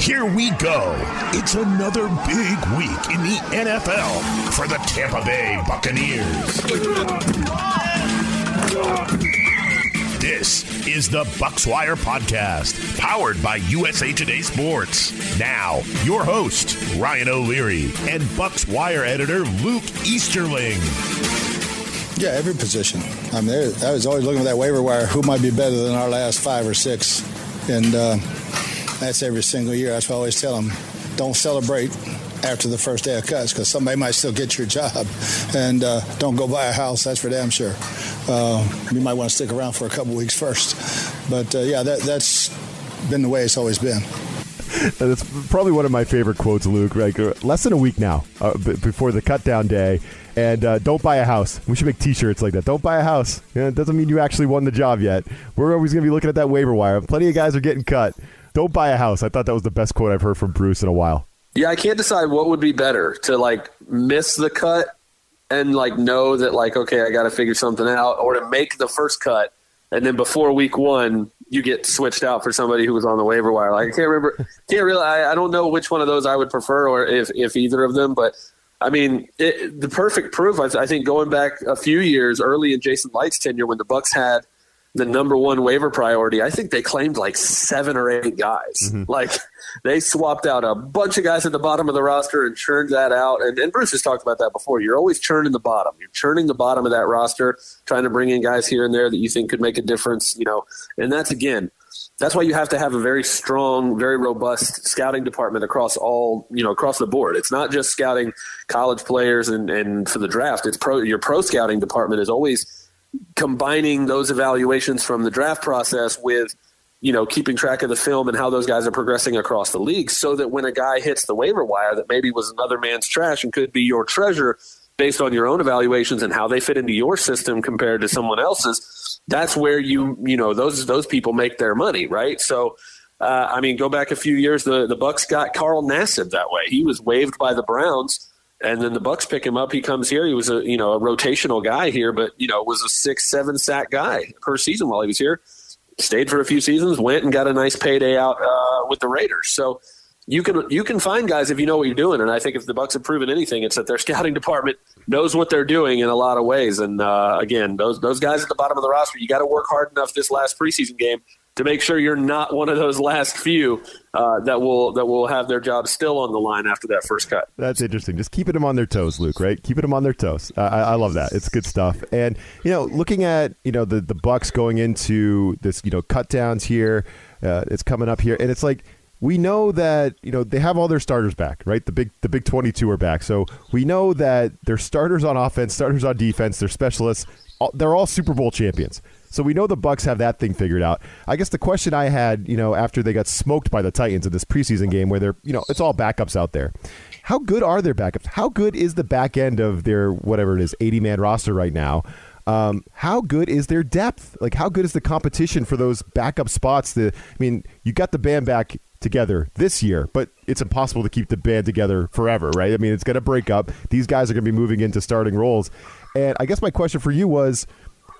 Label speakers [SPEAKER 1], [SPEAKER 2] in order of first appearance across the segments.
[SPEAKER 1] Here we go. It's another big week in the NFL for the Tampa Bay Buccaneers. This is the Bucs Wire Podcast, powered by USA Today Sports. Now, your host, Ryan O'Leary, and Bucs Wire editor Luke Easterling.
[SPEAKER 2] Yeah, every position. I mean, I was always looking at that waiver wire. Who might be better than our last five or six? And uh, that's every single year. That's why I always tell them, don't celebrate after the first day of cuts because somebody might still get your job. And uh, don't go buy a house. That's for damn sure. Uh, you might want to stick around for a couple weeks first. But uh, yeah, that, that's been the way it's always been.
[SPEAKER 3] That's probably one of my favorite quotes, Luke. Like uh, less than a week now, uh, b- before the cut down day, and uh, don't buy a house. We should make T-shirts like that. Don't buy a house. You know, it doesn't mean you actually won the job yet. We're always going to be looking at that waiver wire. Plenty of guys are getting cut. Don't buy a house. I thought that was the best quote I've heard from Bruce in a while.
[SPEAKER 4] Yeah, I can't decide what would be better to like miss the cut and like know that like okay, I got to figure something out, or to make the first cut and then before week one you get switched out for somebody who was on the waiver wire. Like I can't remember, can't really. I, I don't know which one of those I would prefer, or if if either of them, but. I mean, it, the perfect proof. I, I, think going back a few years, early in Jason Licht's tenure, when the Bucs had the number one waiver priority, I think they claimed like seven or eight guys. Mm-hmm. Like they swapped out a bunch of guys at the bottom of the roster and churned that out. And, and Bruce has talked about that before. You're always churning the bottom. You're churning the bottom of that roster, trying to bring in guys here and there that you think could make a difference. You know, and that's again that's why you have to have a very strong, very robust scouting department across all, you know, across the board. It's not just scouting college players and, and for the draft. It's pro your pro scouting department is always combining those evaluations from the draft process with, you know, keeping track of the film and how those guys are progressing across the league so that when a guy hits the waiver wire that maybe was another man's trash and could be your treasure based on your own evaluations and how they fit into your system compared to someone else's that's where you you know those those people make their money, right? So. Uh, I mean, go back a few years. The the Bucs got Carl Nassib that way. He was waived by the Browns, and then the Bucs pick him up. He comes here. He was a you know a rotational guy here, but you know was a six seven sack guy per season while he was here. Stayed for a few seasons, went and got a nice payday out uh, with the Raiders. So you can you can find guys if you know what you're doing. And I think if the Bucs have proven anything, it's that their scouting department knows what they're doing in a lot of ways. And uh, again, those those guys at the bottom of the roster, you got to work hard enough this last preseason game to make sure you're not one of those last few uh, that will that will have their job still on the line after that first cut.
[SPEAKER 3] That's interesting. Just keeping them on their toes, Luke. Right? Keeping them on their toes. I, I, love that. It's good stuff. And you know, looking at you know the the Bucs going into this you know cut downs here, uh, it's coming up here, and it's like we know that you know they have all their starters back, right? The big the big 22 are back. So we know that their starters on offense, starters on defense, their specialists, they're all Super Bowl champions. So we know the Bucs have that thing figured out. I guess the question I had, you know, after they got smoked by the Titans in this preseason game where they're, you know, it's all backups out there. How good are their backups? How good is the back end of their whatever it is, 80 man roster right now? Um, how good is their depth? Like, how good is the competition for those backup spots? The, I mean, you got the band back together this year, but it's impossible to keep the band together forever, right? I mean, it's going to break up. These guys are going to be moving into starting roles. And I guess my question for you was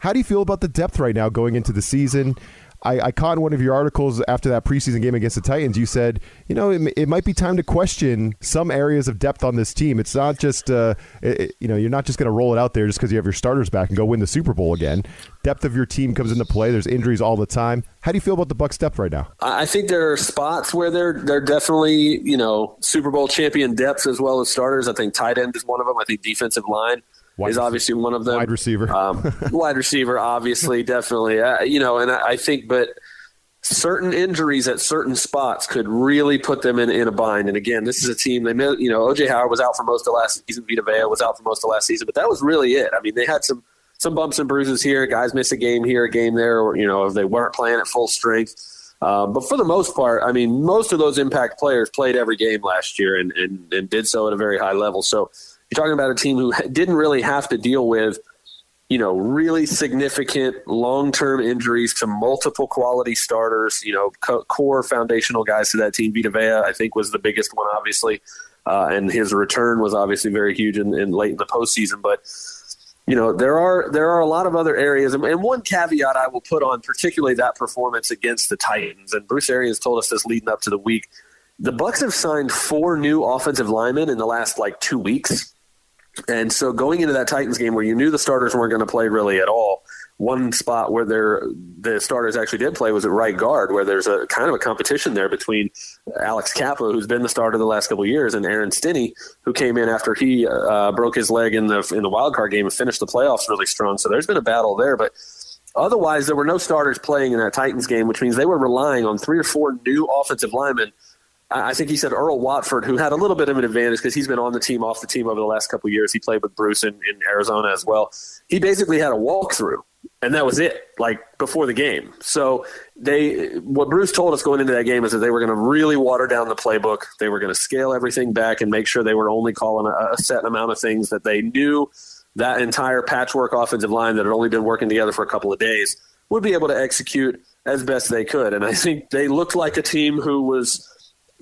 [SPEAKER 3] how do you feel about the depth right now going into the season? I, I, caught in one of your articles after that preseason game against the Titans. You said, you know, it, it might be time to question some areas of depth on this team. It's not just, uh, it, you know, you're not just going to roll it out there just because you have your starters back and go win the Super Bowl again. Depth of your team comes into play. There's injuries all the time. How do you feel about the Bucs' depth right now?
[SPEAKER 4] I think there are spots where they're they're definitely you know Super Bowl champion depths as well as starters. I think tight end is one of them. I think defensive line Wide is obviously one of them.
[SPEAKER 3] Wide receiver,
[SPEAKER 4] um, wide receiver, obviously, definitely. Uh, you know, and I, I, think, but certain injuries at certain spots could really put them in, in a bind. And again, this is a team they, you know, OJ Howard was out for most of last season. Vita Vea was out for most of last season, but that was really it. I mean, they had some some bumps and bruises here. Guys miss a game here, a game there, or you know, if they weren't playing at full strength. Um, but for the most part, I mean, most of those impact players played every game last year and, and, and did so at a very high level. So you're talking about a team who didn't really have to deal with, you know, really significant long-term injuries to multiple quality starters. You know, co- core foundational guys to that team. Vita Vea, I think, was the biggest one, obviously, uh, and his return was obviously very huge in, in late in the postseason. But you know there are there are a lot of other areas and one caveat i will put on particularly that performance against the titans and bruce arians told us this leading up to the week the Bucs have signed four new offensive linemen in the last like two weeks. And so going into that Titans game where you knew the starters weren't going to play really at all, one spot where there the starters actually did play was at right guard, where there's a kind of a competition there between Alex Cappa, who's been the starter the last couple years, and Aaron Stinnie, who came in after he uh, broke his leg in the in the wild card game and finished the playoffs really strong. So there's been a battle there, but otherwise there were no starters playing in that Titans game, which means they were relying on three or four new offensive linemen I think he said Earl Watford, who had a little bit of an advantage because he's been on the team, off the team over the last couple of years. He played with Bruce in, in Arizona as well. He basically had a walkthrough, and that was it, like before the game. So they, what Bruce told us going into that game is that they were going to really water down the playbook. They were going to scale everything back and make sure they were only calling a, a set amount of things that they knew that entire patchwork offensive line that had only been working together for a couple of days would be able to execute as best they could. And I think they looked like a team who was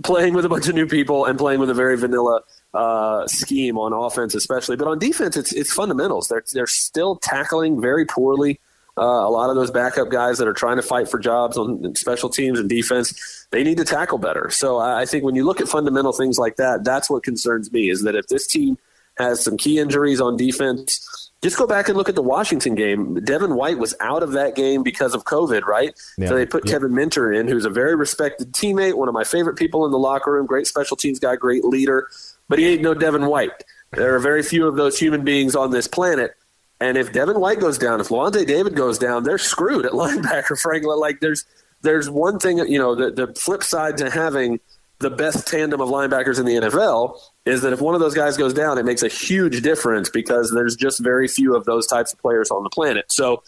[SPEAKER 4] playing with a bunch of new people and playing with a very vanilla uh, scheme on offense, especially. But on defense, it's it's fundamentals. They're they're still tackling very poorly. Uh, a lot of those backup guys that are trying to fight for jobs on special teams and defense, they need to tackle better. So I think when you look at fundamental things like that, that's what concerns me. Is that if this team has some key injuries on defense, just go back and look at the Washington game. Devin White was out of that game because of COVID, right? Yeah. So they put yeah. Kevin Minter in, who's a very respected teammate, one of my favorite people in the locker room, great special teams guy, great leader, but he ain't no Devin White. There are very few of those human beings on this planet. And if Devin White goes down, if Lavonte David goes down, they're screwed at linebacker, Franklin. Like there's there's one thing, you know, the, the flip side to having the best tandem of linebackers in the NFL is that if one of those guys goes down, it makes a huge difference because there's just very few of those types of players on the planet. So,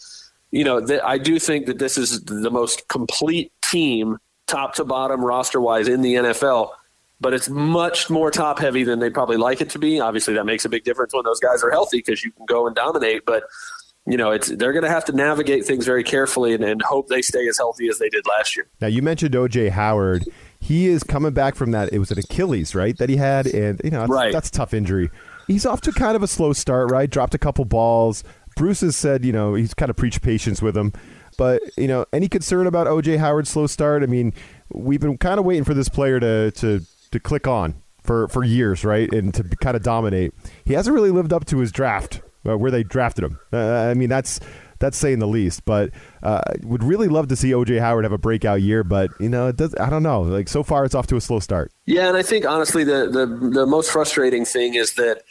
[SPEAKER 4] you know, th- I do think that this is the most complete team, top to bottom, roster wise, in the NFL. But it's much more top heavy than they probably like it to be. Obviously, that makes a big difference when those guys are healthy because you can go and dominate. But you know, it's they're going to have to navigate things very carefully and, and hope they stay as healthy as they did last year.
[SPEAKER 3] Now, you mentioned OJ Howard he is coming back from that. It was an Achilles, right, that he had, and you know that's, right. that's a tough injury. He's off to kind of a slow start, right? Dropped a couple balls. Bruce has said, you know, he's kind of preached patience with him. But you know, any concern about OJ Howard's slow start? I mean, we've been kind of waiting for this player to to to click on for for years, right, and to kind of dominate. He hasn't really lived up to his draft uh, where they drafted him. Uh, I mean, that's that's saying the least. But uh, would really love to see OJ Howard have a breakout year. But you know, it does. I don't know. Like so far, it's off to a slow start.
[SPEAKER 4] Yeah, and I think honestly, the the the most frustrating thing is that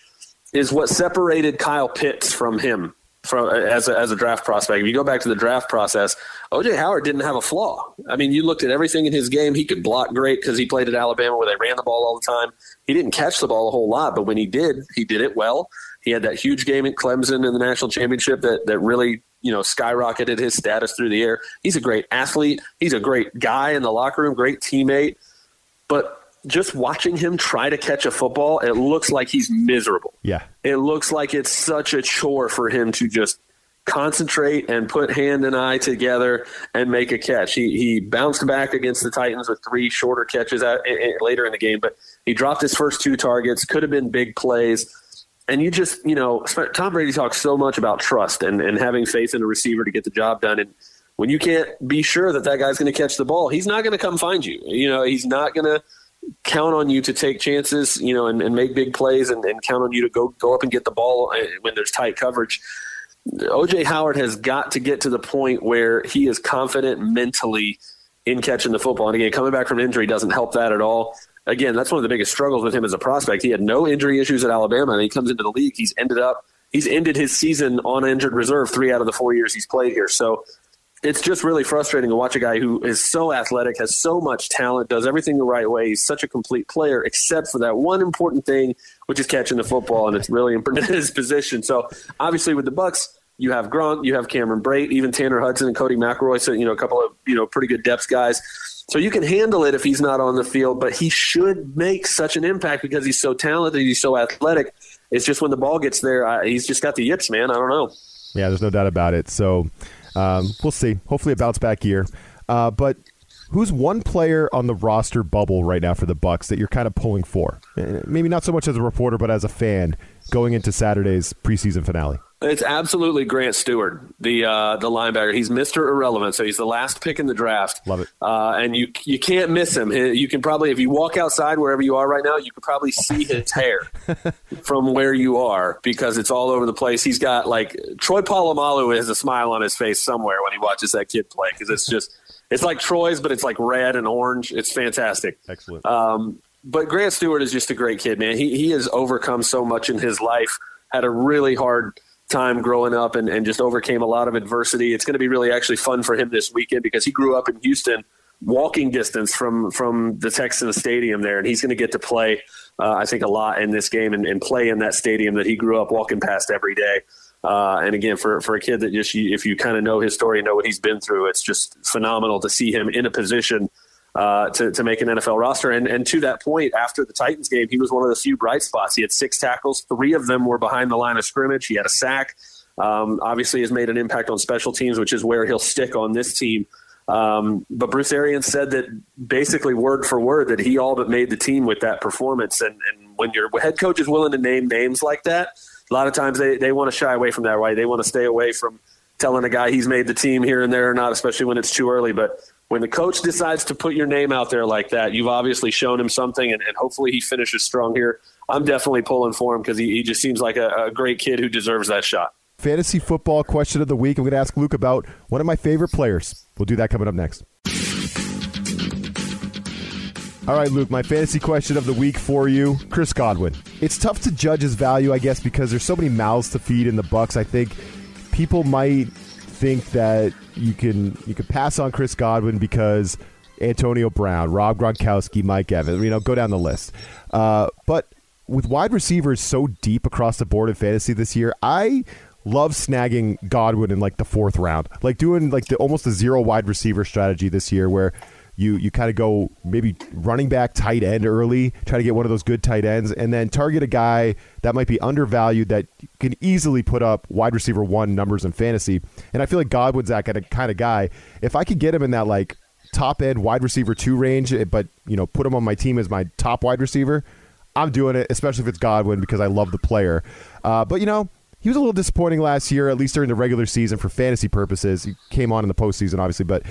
[SPEAKER 4] is what separated Kyle Pitts from him from as a, as a draft prospect. If you go back to the draft process, OJ Howard didn't have a flaw. I mean, you looked at everything in his game. He could block great because he played at Alabama where they ran the ball all the time. He didn't catch the ball a whole lot, but when he did, he did it well. He had that huge game at Clemson in the national championship that that really you know skyrocketed his status through the air. He's a great athlete. He's a great guy in the locker room, great teammate. But just watching him try to catch a football, it looks like he's miserable.
[SPEAKER 3] Yeah.
[SPEAKER 4] It looks like it's such a chore for him to just concentrate and put hand and eye together and make a catch. He he bounced back against the Titans with three shorter catches at, at, later in the game, but he dropped his first two targets. Could have been big plays and you just, you know, Tom Brady talks so much about trust and, and having faith in a receiver to get the job done. And when you can't be sure that that guy's going to catch the ball, he's not going to come find you. You know, he's not going to count on you to take chances, you know, and, and make big plays and, and count on you to go go up and get the ball uh, when there's tight coverage. OJ Howard has got to get to the point where he is confident mentally in catching the football. And again, coming back from injury doesn't help that at all again, that's one of the biggest struggles with him as a prospect. He had no injury issues at Alabama, and he comes into the league. He's ended up he's ended his season on injured reserve three out of the four years he's played here. So it's just really frustrating to watch a guy who is so athletic, has so much talent, does everything the right way. He's such a complete player, except for that one important thing, which is catching the football, and it's really important in his position. So obviously, with the Bucs, you have Gronk, you have Cameron Brate, even Tanner Hudson and Codey McElroy. So you know a couple of you know pretty good depth guys. So you can handle it if he's not on the field, but he should make such an impact because he's so talented, he's so athletic. It's just when the ball gets there, uh, he's just got the yips, man. I don't know.
[SPEAKER 3] Yeah, there's no doubt about it. So um, we'll see. Hopefully, a bounce back year. Uh, but who's one player on the roster bubble right now for the Bucs that you're kind of pulling for? Uh, maybe not so much as a reporter, but as a fan going into Saturday's preseason finale.
[SPEAKER 4] It's absolutely Grant Stuart, the uh, the linebacker. He's Mister Irrelevant, so he's the last pick in the draft.
[SPEAKER 3] Love it,
[SPEAKER 4] uh, and you you can't miss him. You can probably, if you walk outside wherever you are right now, you can probably see his hair from where you are because it's all over the place. He's got like Troy Polamalu has a smile on his face somewhere when he watches that kid play because it's just it's like Troy's, but it's like red and orange. It's fantastic.
[SPEAKER 3] Excellent.
[SPEAKER 4] Um, but Grant Stuart is just a great kid, man. He he has overcome so much in his life. Had a really hard time growing up and, and just overcame a lot of adversity. It's going to be really actually fun for him this weekend because he grew up in Houston, walking distance from from the Texans Stadium there, and he's going to get to play. Uh, I think a lot in this game and, and, play in that stadium that he grew up walking past every day. Uh, and again, for for a kid that just if you kind of know his story, know what he's been through, it's just phenomenal to see him in a position uh, to, to make an NFL roster. And, and to that point, after the Titans game, he was one of the few bright spots. He had six tackles, three of them were behind the line of scrimmage. He had a sack. Um, obviously, has made an impact on special teams, which is where he'll stick on this team. Um, but Bruce Arians said that basically word for word that he all but made the team with that performance. And, and when your head coach is willing to name names like that, a lot of times they, they want to shy away from that, right? They want to stay away from telling a guy he's made the team here and there or not, especially when it's too early. But when the coach decides to put your name out there like that, you've obviously shown him something, and, and hopefully he finishes strong here. I'm definitely pulling for him because he, he, just seems like a, a great kid who deserves that shot.
[SPEAKER 3] Fantasy football question of the week. I'm going to ask Luke about one of my favorite players. We'll do that coming up next. All right, Luke, my fantasy question of the week for you, Chris Godwin. It's tough to judge his value, I guess, because there's so many mouths to feed in the Bucs. I think people might think that you can you can pass on Chris Godwin because Antonio Brown, Rob Gronkowski, Mike Evans, you know, go down the list. Uh, but with wide receivers so deep across the board in fantasy this year, I love snagging Godwin in like the fourth round, like doing like the almost a zero wide receiver strategy this year where you you kind of go maybe running back tight end early, try to get one of those good tight ends, and then target a guy that might be undervalued that can easily put up wide receiver one numbers in fantasy. And I feel like Godwin's that kind of kind of guy. If I could get him in that like top end wide receiver two range, eh, but you know put him on my team as my top wide receiver, I'm doing it, especially if it's Godwin because I love the player. Uh, but you know. He was a little disappointing last year, at least during the regular season for fantasy purposes. He came on in the postseason, obviously, but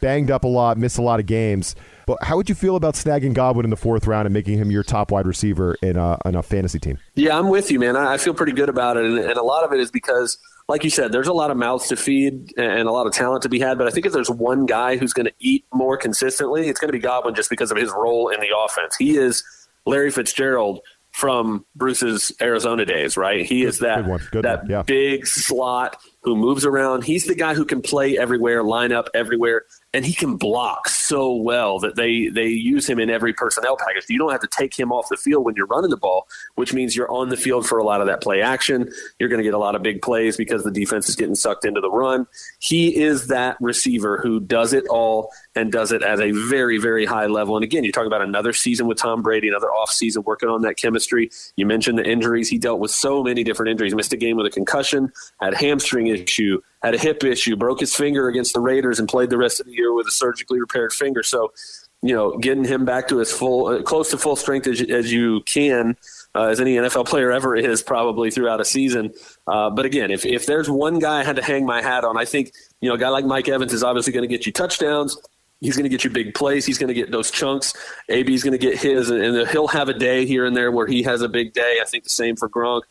[SPEAKER 3] banged up a lot, missed a lot of games. But how would you feel about snagging Godwin in the fourth round and making him your top wide receiver in a, in a fantasy team?
[SPEAKER 4] Yeah, I'm with you, man. I feel pretty good about it. And, and a lot of it is because, like you said, there's a lot of mouths to feed and a lot of talent to be had. But I think if there's one guy who's going to eat more consistently, it's going to be Godwin just because of his role in the offense. He is Larry Fitzgerald from Bruce's Arizona days, right? He is that that yeah. big slot who moves around. He's the guy who can play everywhere, line up everywhere, and he can block so well that they they use him in every personnel package. You don't have to take him off the field when you're running the ball, which means you're on the field for a lot of that play action. You're going to get a lot of big plays because the defense is getting sucked into the run. He is that receiver who does it all and does it at a very very high level. And again, you're talking about another season with Tom Brady, another off season working on that chemistry. You mentioned the injuries. He dealt with so many different injuries. Missed a game with a concussion, had hamstring issue, had a hip issue, broke his finger against the Raiders, and played the rest of the year with a surgically repaired finger. So, you know, getting him back to his full, uh, close to full strength as, as you can, uh, as any NFL player ever is, probably throughout a season. Uh, but again, if if there's one guy I had to hang my hat on, I think you know a guy like Mike Evans is obviously going to get you touchdowns. He's going to get you big plays. He's going to get those chunks. AB's going to get his, and he'll have a day here and there where he has a big day. I think the same for Gronk.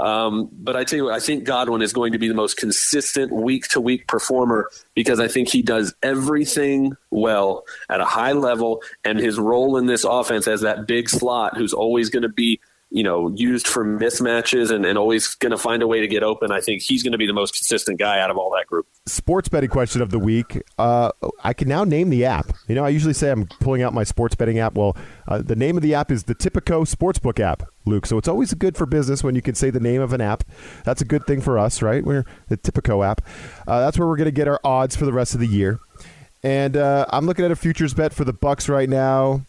[SPEAKER 4] Um, but I tell you, what, I think Godwin is going to be the most consistent week to week performer because I think he does everything well at a high level, and his role in this offense as that big slot who's always going to be you know, used for mismatches and, and always going to find a way to get open. I think he's going to be the most consistent guy out of all that group.
[SPEAKER 3] Sports betting question of the week. Uh, I can now name the app. You know, I usually say I'm pulling out my sports betting app. Well, uh, the name of the app is the Tipico Sportsbook app, Luke. So it's always good for business when you can say the name of an app. That's a good thing for us, right? We're the Tipico app. Uh, that's where we're going to get our odds for the rest of the year. And uh, I'm looking at a futures bet for the Bucs right now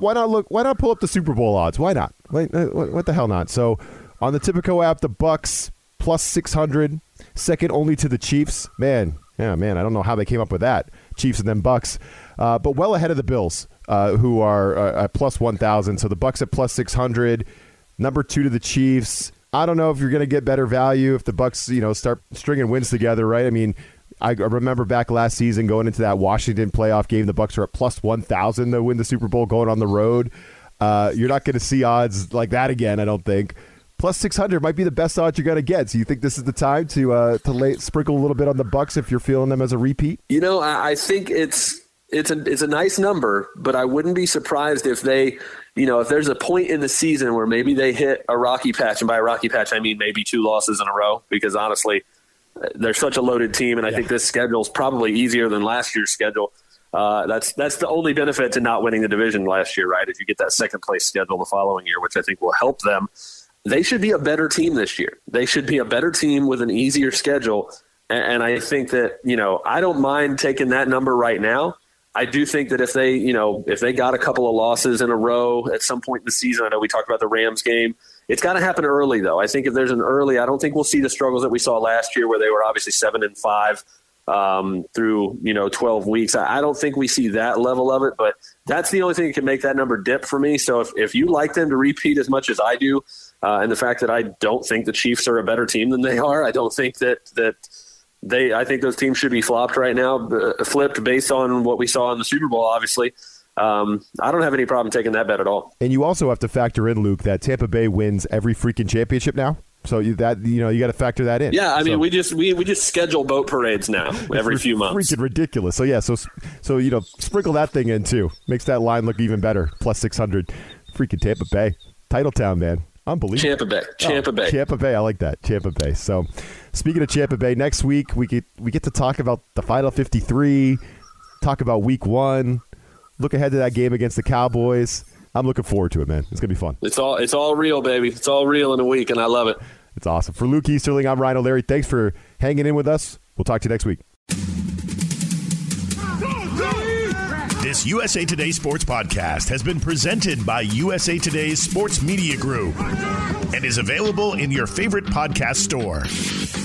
[SPEAKER 3] why not look? Why not pull up the Super Bowl odds? Why not? Uh, what the hell not? So on the Tipico app, the Bucs plus six hundred, second only to the Chiefs. Man, yeah, man, I don't know how they came up with that. Chiefs and then Bucs, uh, but well ahead of the Bills, uh, who are uh, at plus one thousand. So the Bucs at plus six hundred, number two to the Chiefs. I don't know if you're going to get better value if the Bucs, you know, start stringing wins together, right? I mean, I remember back last season going into that Washington playoff game, the Bucs are at plus one thousand to win the Super Bowl going on the road. Uh, you're not going to see odds like that again, I don't think. Plus six hundred might be the best odds you're going to get. So you think this is the time to uh, to lay, sprinkle a little bit on the Bucs if you're feeling them as a repeat?
[SPEAKER 4] You know, I, I think it's it's a it's a nice number, but I wouldn't be surprised if they, you know, if there's a point in the season where maybe they hit a rocky patch, and by a rocky patch I mean maybe two losses in a row, because honestly, they're such a loaded team, and I yeah. think this schedule is probably easier than last year's schedule. Uh, that's that's the only benefit to not winning the division last year, right? If you get that second place schedule the following year, which I think will help them, they should be a better team this year. They should be a better team with an easier schedule, and, and I think that you know I don't mind taking that number right now I do think that if they, you know, if they got a couple of losses in a row at some point in the season, I know we talked about the Rams game. It's got to happen early, though. I think if there's an early, I don't think we'll see the struggles that we saw last year, where they were obviously seven and five um, through you know 12 weeks. I, I, don't think we see that level of it, but that's the only thing that can make that number dip for me. So if, if you like them to repeat as much as I do, uh, and the fact that I don't think the Chiefs are a better team than they are, I don't think that that they I think those teams should be flopped right now, uh, flipped based on what we saw in the Super Bowl. Obviously, um, I don't have any problem taking that bet at all.
[SPEAKER 3] And you also have to factor in, Luke, that Tampa Bay wins every freaking championship now. So you, that you know you got to factor that in.
[SPEAKER 4] Yeah, I mean
[SPEAKER 3] so,
[SPEAKER 4] we just we, we just schedule boat parades now every few months.
[SPEAKER 3] Freaking ridiculous. So yeah, so so you know sprinkle that thing in too. Makes that line look even better. Plus six hundred. Freaking Tampa Bay, title town, man. Unbelievable.
[SPEAKER 4] Tampa Bay. Tampa oh, Bay.
[SPEAKER 3] Tampa Bay. I like that. Tampa Bay. So Speaking of Tampa Bay, next week we get we get to talk about the final 53, talk about Week One, look ahead to that game against the Cowboys. I'm looking forward to it, man. It's gonna be fun.
[SPEAKER 4] It's all it's all real, baby. It's all real in a week, and I love it.
[SPEAKER 3] It's awesome. For Luke Easterling, I'm Ryan O'Leary. Thanks for hanging in with us. We'll talk to you next week.
[SPEAKER 1] This USA Today Sports Podcast has been presented by USA Today's Sports Media Group and is available in your favorite podcast store.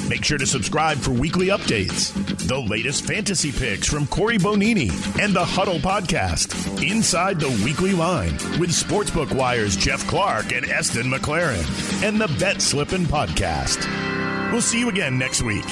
[SPEAKER 1] Make sure to subscribe for weekly updates, the latest fantasy picks from Cory Bonini, and the Huddle Podcast, Inside the Weekly Line, with Sportsbook Wires Jeff Clark and Eston McLaren, and the Bet Slippin' Podcast. We'll see you again next week.